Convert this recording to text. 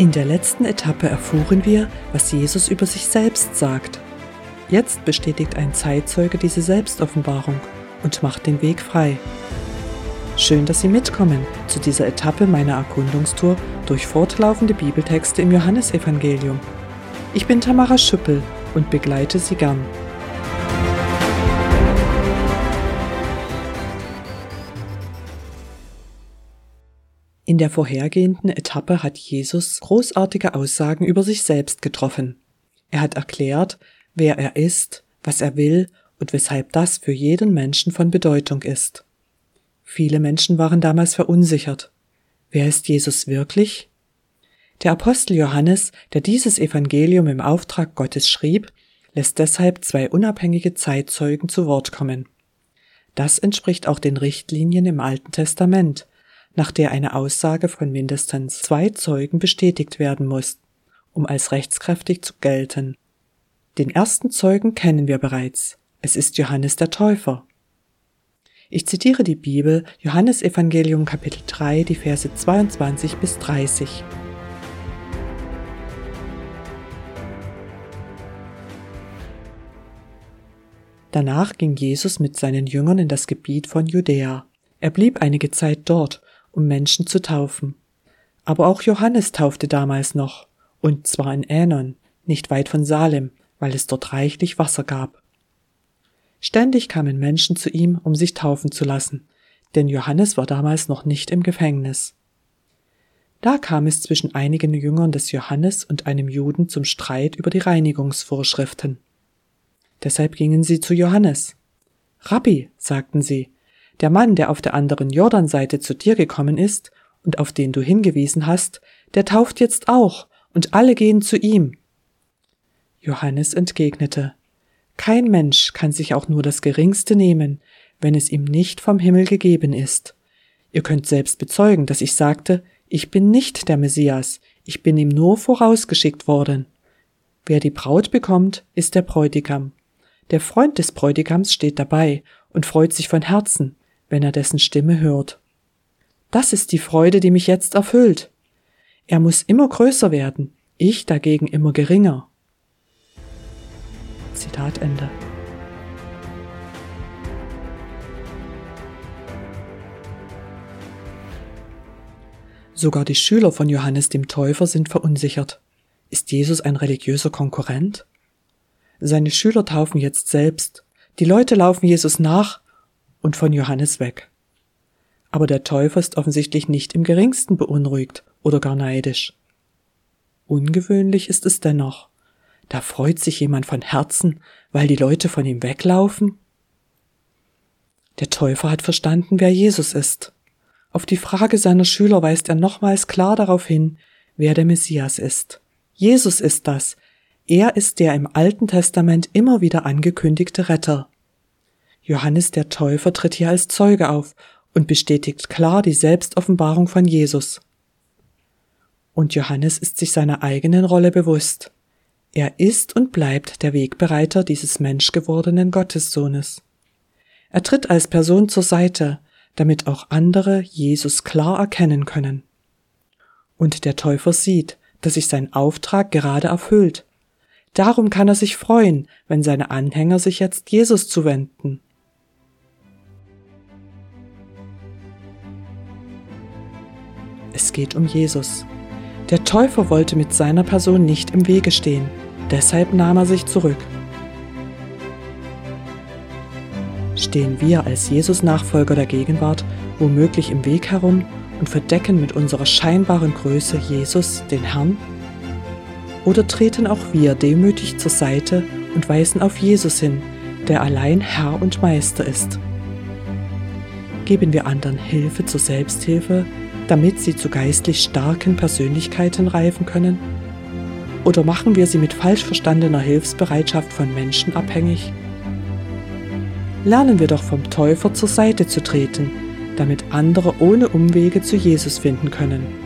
In der letzten Etappe erfuhren wir, was Jesus über sich selbst sagt. Jetzt bestätigt ein Zeitzeuge diese Selbstoffenbarung und macht den Weg frei. Schön, dass Sie mitkommen zu dieser Etappe meiner Erkundungstour durch fortlaufende Bibeltexte im Johannesevangelium. Ich bin Tamara Schüppel und begleite Sie gern. In der vorhergehenden Etappe hat Jesus großartige Aussagen über sich selbst getroffen. Er hat erklärt, wer er ist, was er will und weshalb das für jeden Menschen von Bedeutung ist. Viele Menschen waren damals verunsichert. Wer ist Jesus wirklich? Der Apostel Johannes, der dieses Evangelium im Auftrag Gottes schrieb, lässt deshalb zwei unabhängige Zeitzeugen zu Wort kommen. Das entspricht auch den Richtlinien im Alten Testament, nach der eine Aussage von mindestens zwei Zeugen bestätigt werden muss, um als rechtskräftig zu gelten. Den ersten Zeugen kennen wir bereits. Es ist Johannes der Täufer. Ich zitiere die Bibel, Johannes Evangelium Kapitel 3, die Verse 22 bis 30. Danach ging Jesus mit seinen Jüngern in das Gebiet von Judäa. Er blieb einige Zeit dort um Menschen zu taufen. Aber auch Johannes taufte damals noch, und zwar in Änon, nicht weit von Salem, weil es dort reichlich Wasser gab. Ständig kamen Menschen zu ihm, um sich taufen zu lassen, denn Johannes war damals noch nicht im Gefängnis. Da kam es zwischen einigen Jüngern des Johannes und einem Juden zum Streit über die Reinigungsvorschriften. Deshalb gingen sie zu Johannes. Rabbi, sagten sie, der Mann, der auf der anderen Jordanseite zu dir gekommen ist und auf den du hingewiesen hast, der tauft jetzt auch, und alle gehen zu ihm. Johannes entgegnete, Kein Mensch kann sich auch nur das geringste nehmen, wenn es ihm nicht vom Himmel gegeben ist. Ihr könnt selbst bezeugen, dass ich sagte, ich bin nicht der Messias, ich bin ihm nur vorausgeschickt worden. Wer die Braut bekommt, ist der Bräutigam. Der Freund des Bräutigams steht dabei und freut sich von Herzen, wenn er dessen Stimme hört. Das ist die Freude, die mich jetzt erfüllt. Er muss immer größer werden, ich dagegen immer geringer. Zitat Ende. Sogar die Schüler von Johannes dem Täufer sind verunsichert. Ist Jesus ein religiöser Konkurrent? Seine Schüler taufen jetzt selbst. Die Leute laufen Jesus nach und von Johannes weg. Aber der Täufer ist offensichtlich nicht im geringsten beunruhigt oder gar neidisch. Ungewöhnlich ist es dennoch. Da freut sich jemand von Herzen, weil die Leute von ihm weglaufen? Der Täufer hat verstanden, wer Jesus ist. Auf die Frage seiner Schüler weist er nochmals klar darauf hin, wer der Messias ist. Jesus ist das. Er ist der im Alten Testament immer wieder angekündigte Retter. Johannes der Täufer tritt hier als Zeuge auf und bestätigt klar die Selbstoffenbarung von Jesus. Und Johannes ist sich seiner eigenen Rolle bewusst. Er ist und bleibt der Wegbereiter dieses menschgewordenen Gottessohnes. Er tritt als Person zur Seite, damit auch andere Jesus klar erkennen können. Und der Täufer sieht, dass sich sein Auftrag gerade erfüllt. Darum kann er sich freuen, wenn seine Anhänger sich jetzt Jesus zuwenden. Es geht um Jesus. Der Täufer wollte mit seiner Person nicht im Wege stehen, deshalb nahm er sich zurück. Stehen wir als Jesus-Nachfolger der Gegenwart womöglich im Weg herum und verdecken mit unserer scheinbaren Größe Jesus, den Herrn? Oder treten auch wir demütig zur Seite und weisen auf Jesus hin, der allein Herr und Meister ist? Geben wir anderen Hilfe zur Selbsthilfe damit sie zu geistlich starken Persönlichkeiten reifen können? Oder machen wir sie mit falsch verstandener Hilfsbereitschaft von Menschen abhängig? Lernen wir doch vom Täufer zur Seite zu treten, damit andere ohne Umwege zu Jesus finden können.